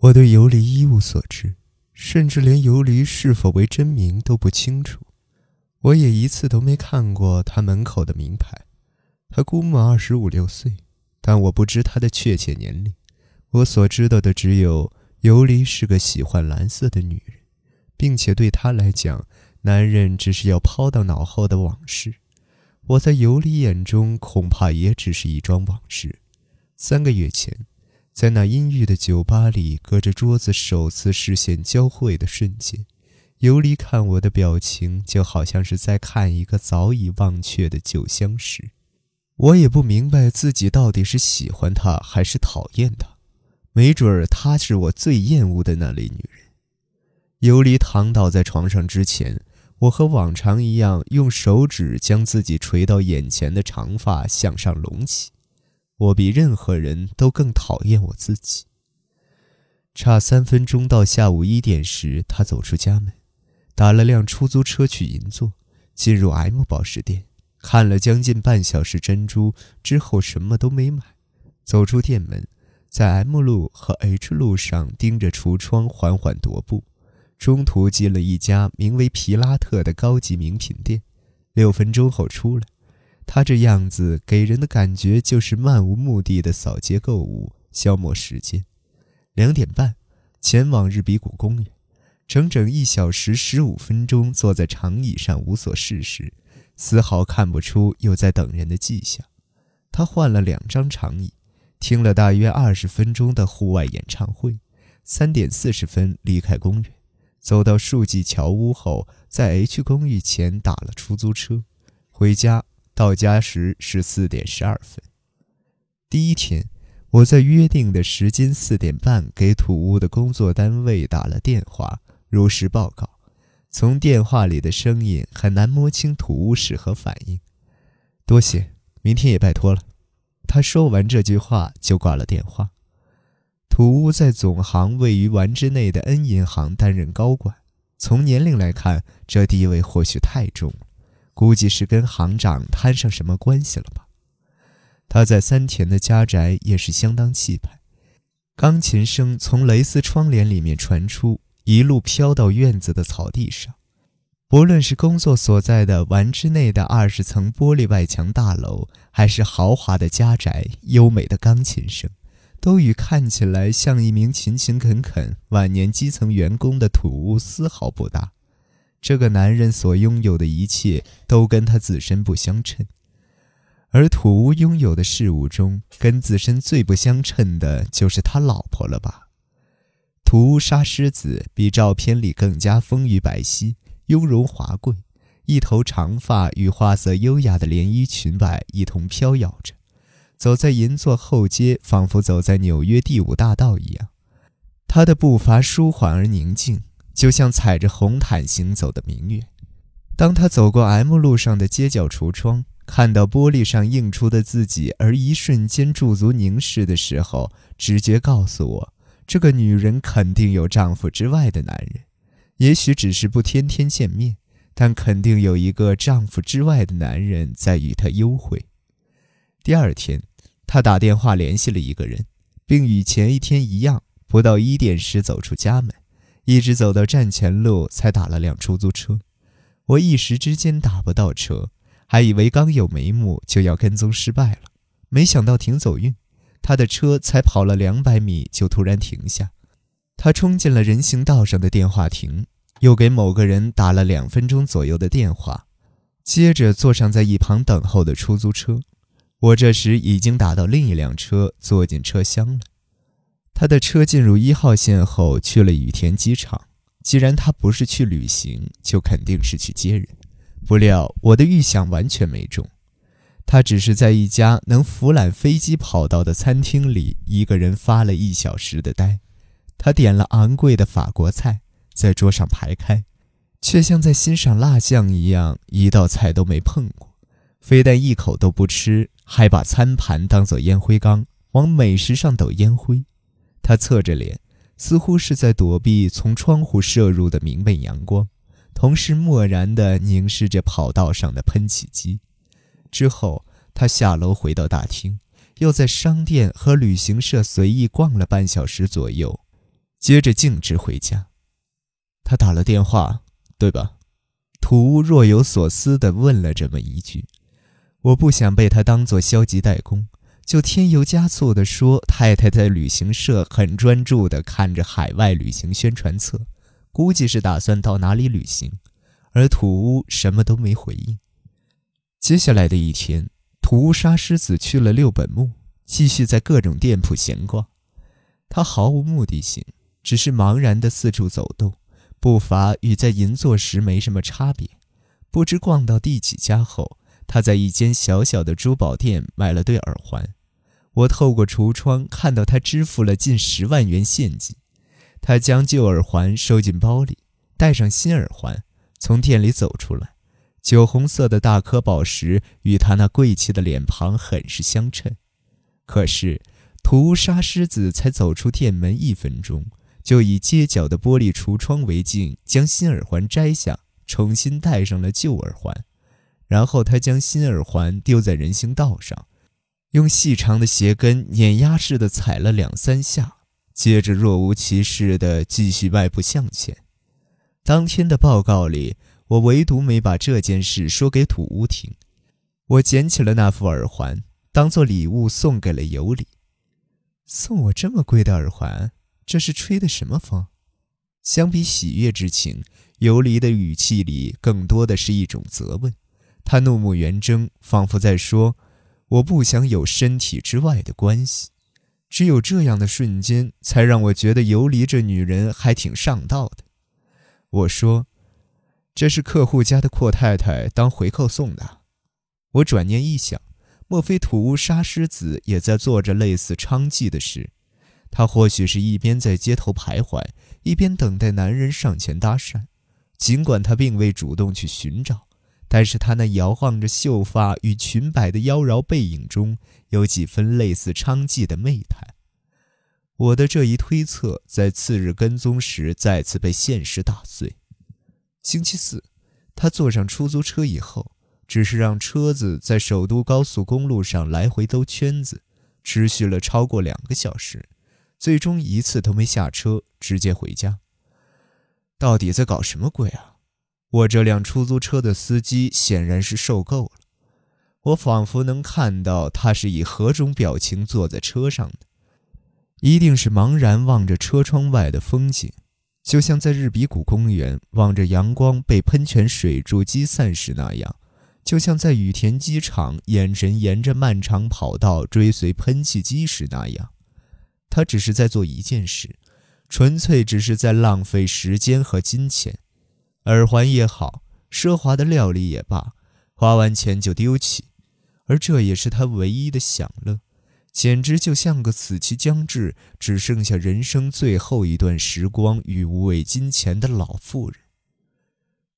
我对游离一无所知，甚至连游离是否为真名都不清楚。我也一次都没看过他门口的名牌。他估摸二十五六岁，但我不知他的确切年龄。我所知道的只有游离是个喜欢蓝色的女人，并且对他来讲，男人只是要抛到脑后的往事。我在游离眼中，恐怕也只是一桩往事。三个月前。在那阴郁的酒吧里，隔着桌子首次视线交汇的瞬间，游离看我的表情就好像是在看一个早已忘却的旧相识。我也不明白自己到底是喜欢她还是讨厌她，没准儿她是我最厌恶的那类女人。游离躺倒在床上之前，我和往常一样，用手指将自己垂到眼前的长发向上隆起。我比任何人都更讨厌我自己。差三分钟到下午一点时，他走出家门，打了辆出租车去银座，进入 M 宝石店，看了将近半小时珍珠之后，什么都没买，走出店门，在 M 路和 H 路上盯着橱窗缓缓踱步，中途进了一家名为皮拉特的高级名品店，六分钟后出来。他这样子给人的感觉就是漫无目的的扫街购物，消磨时间。两点半，前往日比谷公园，整整一小时十五分钟坐在长椅上无所事事，丝毫看不出有在等人的迹象。他换了两张长椅，听了大约二十分钟的户外演唱会。三点四十分离开公园，走到树记桥屋后，在 H 公寓前打了出租车，回家。到家时是四点十二分。第一天，我在约定的时间四点半给土屋的工作单位打了电话，如实报告。从电话里的声音很难摸清土屋是何反应。多谢，明天也拜托了。他说完这句话就挂了电话。土屋在总行位于丸之内的 N 银行担任高管，从年龄来看，这地位或许太重。估计是跟行长摊上什么关系了吧？他在三田的家宅也是相当气派。钢琴声从蕾丝窗帘里面传出，一路飘到院子的草地上。不论是工作所在的丸之内的二十层玻璃外墙大楼，还是豪华的家宅，优美的钢琴声，都与看起来像一名勤勤恳恳晚年基层员工的土屋丝毫不搭。这个男人所拥有的一切都跟他自身不相称，而土屋拥有的事物中，跟自身最不相称的就是他老婆了吧？土屋沙狮子比照片里更加丰腴白皙、雍容华贵，一头长发与花色优雅的连衣裙摆一同飘摇着，走在银座后街，仿佛走在纽约第五大道一样。他的步伐舒缓而宁静。就像踩着红毯行走的明月。当他走过 M 路上的街角橱窗，看到玻璃上映出的自己，而一瞬间驻足凝视的时候，直觉告诉我，这个女人肯定有丈夫之外的男人，也许只是不天天见面，但肯定有一个丈夫之外的男人在与她幽会。第二天，她打电话联系了一个人，并与前一天一样，不到一点时走出家门。一直走到站前路，才打了辆出租车。我一时之间打不到车，还以为刚有眉目就要跟踪失败了，没想到挺走运。他的车才跑了两百米就突然停下，他冲进了人行道上的电话亭，又给某个人打了两分钟左右的电话，接着坐上在一旁等候的出租车。我这时已经打到另一辆车，坐进车厢了。他的车进入一号线后，去了羽田机场。既然他不是去旅行，就肯定是去接人。不料我的预想完全没中，他只是在一家能俯览飞机跑道的餐厅里，一个人发了一小时的呆。他点了昂贵的法国菜，在桌上排开，却像在欣赏蜡像一样，一道菜都没碰过，非但一口都不吃，还把餐盘当作烟灰缸，往美食上抖烟灰。他侧着脸，似乎是在躲避从窗户射入的明媚阳光，同时漠然地凝视着跑道上的喷气机。之后，他下楼回到大厅，又在商店和旅行社随意逛了半小时左右，接着径直回家。他打了电话，对吧？土屋若有所思地问了这么一句。我不想被他当作消极怠工，就添油加醋地说：“太太在旅行社很专注地看着海外旅行宣传册，估计是打算到哪里旅行。”而土屋什么都没回应。接下来的一天，土屋沙狮子去了六本木，继续在各种店铺闲逛。他毫无目的性，只是茫然地四处走动，步伐与在银座时没什么差别。不知逛到第几家后，他在一间小小的珠宝店买了对耳环。我透过橱窗看到他支付了近十万元现金。他将旧耳环收进包里，戴上新耳环。从店里走出来，酒红色的大颗宝石与他那贵气的脸庞很是相称。可是，屠杀狮子才走出店门一分钟，就以街角的玻璃橱窗为镜，将新耳环摘下，重新戴上了旧耳环。然后他将新耳环丢在人行道上，用细长的鞋跟碾压似的踩了两三下，接着若无其事地继续迈步向前。当天的报告里，我唯独没把这件事说给土屋听。我捡起了那副耳环，当做礼物送给了尤里。送我这么贵的耳环，这是吹的什么风？相比喜悦之情，尤里的语气里更多的是一种责问。他怒目圆睁，仿佛在说：“我不想有身体之外的关系。”只有这样的瞬间，才让我觉得游离这女人还挺上道的。我说：“这是客户家的阔太太当回扣送的。”我转念一想，莫非土屋杀狮子也在做着类似娼妓的事？他或许是一边在街头徘徊，一边等待男人上前搭讪。尽管他并未主动去寻找，但是他那摇晃着秀发与裙摆的妖娆背影中有几分类似娼妓的媚态。我的这一推测在次日跟踪时再次被现实打碎。星期四，他坐上出租车以后，只是让车子在首都高速公路上来回兜圈子，持续了超过两个小时，最终一次都没下车，直接回家。到底在搞什么鬼啊？我这辆出租车的司机显然是受够了。我仿佛能看到他是以何种表情坐在车上的。一定是茫然望着车窗外的风景，就像在日比谷公园望着阳光被喷泉水柱击散时那样，就像在羽田机场眼神沿着漫长跑道追随喷气机时那样。他只是在做一件事，纯粹只是在浪费时间和金钱。耳环也好，奢华的料理也罢，花完钱就丢弃，而这也是他唯一的享乐。简直就像个死期将至、只剩下人生最后一段时光与无畏金钱的老妇人。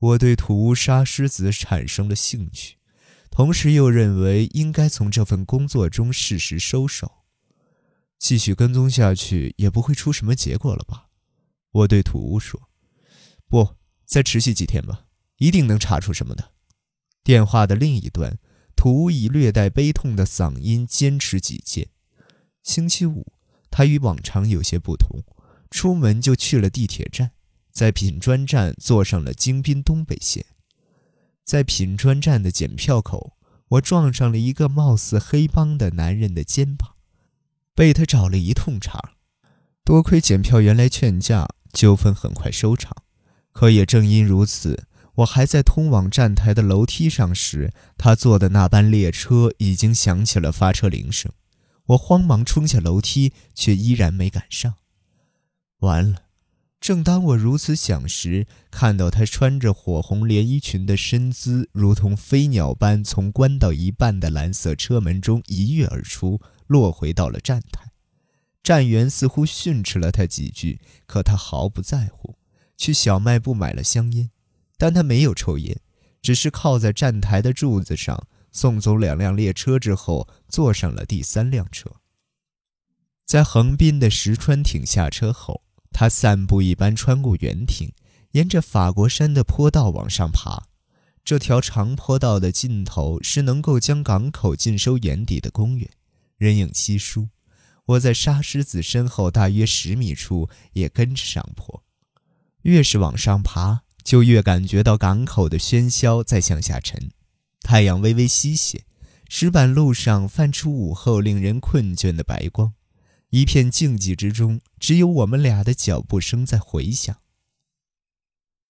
我对土屋杀狮子产生了兴趣，同时又认为应该从这份工作中适时收手。继续跟踪下去也不会出什么结果了吧？我对土屋说：“不，再持续几天吧，一定能查出什么的。”电话的另一端。土屋以略带悲痛的嗓音坚持己见。星期五，他与往常有些不同，出门就去了地铁站，在品专站坐上了京滨东北线。在品专站的检票口，我撞上了一个貌似黑帮的男人的肩膀，被他找了一通茬。多亏检票员来劝架，纠纷很快收场。可也正因如此。我还在通往站台的楼梯上时，他坐的那班列车已经响起了发车铃声。我慌忙冲下楼梯，却依然没赶上。完了！正当我如此想时，看到他穿着火红连衣裙的身姿，如同飞鸟般从关到一半的蓝色车门中一跃而出，落回到了站台。站员似乎训斥了他几句，可他毫不在乎，去小卖部买了香烟。但他没有抽烟，只是靠在站台的柱子上送走两辆列车之后，坐上了第三辆车。在横滨的石川町下车后，他散步一般穿过园亭，沿着法国山的坡道往上爬。这条长坡道的尽头是能够将港口尽收眼底的公园，人影稀疏。我在沙狮子身后大约十米处也跟着上坡。越是往上爬，就越感觉到港口的喧嚣在向下沉。太阳微微西斜，石板路上泛出午后令人困倦的白光。一片静寂之中，只有我们俩的脚步声在回响。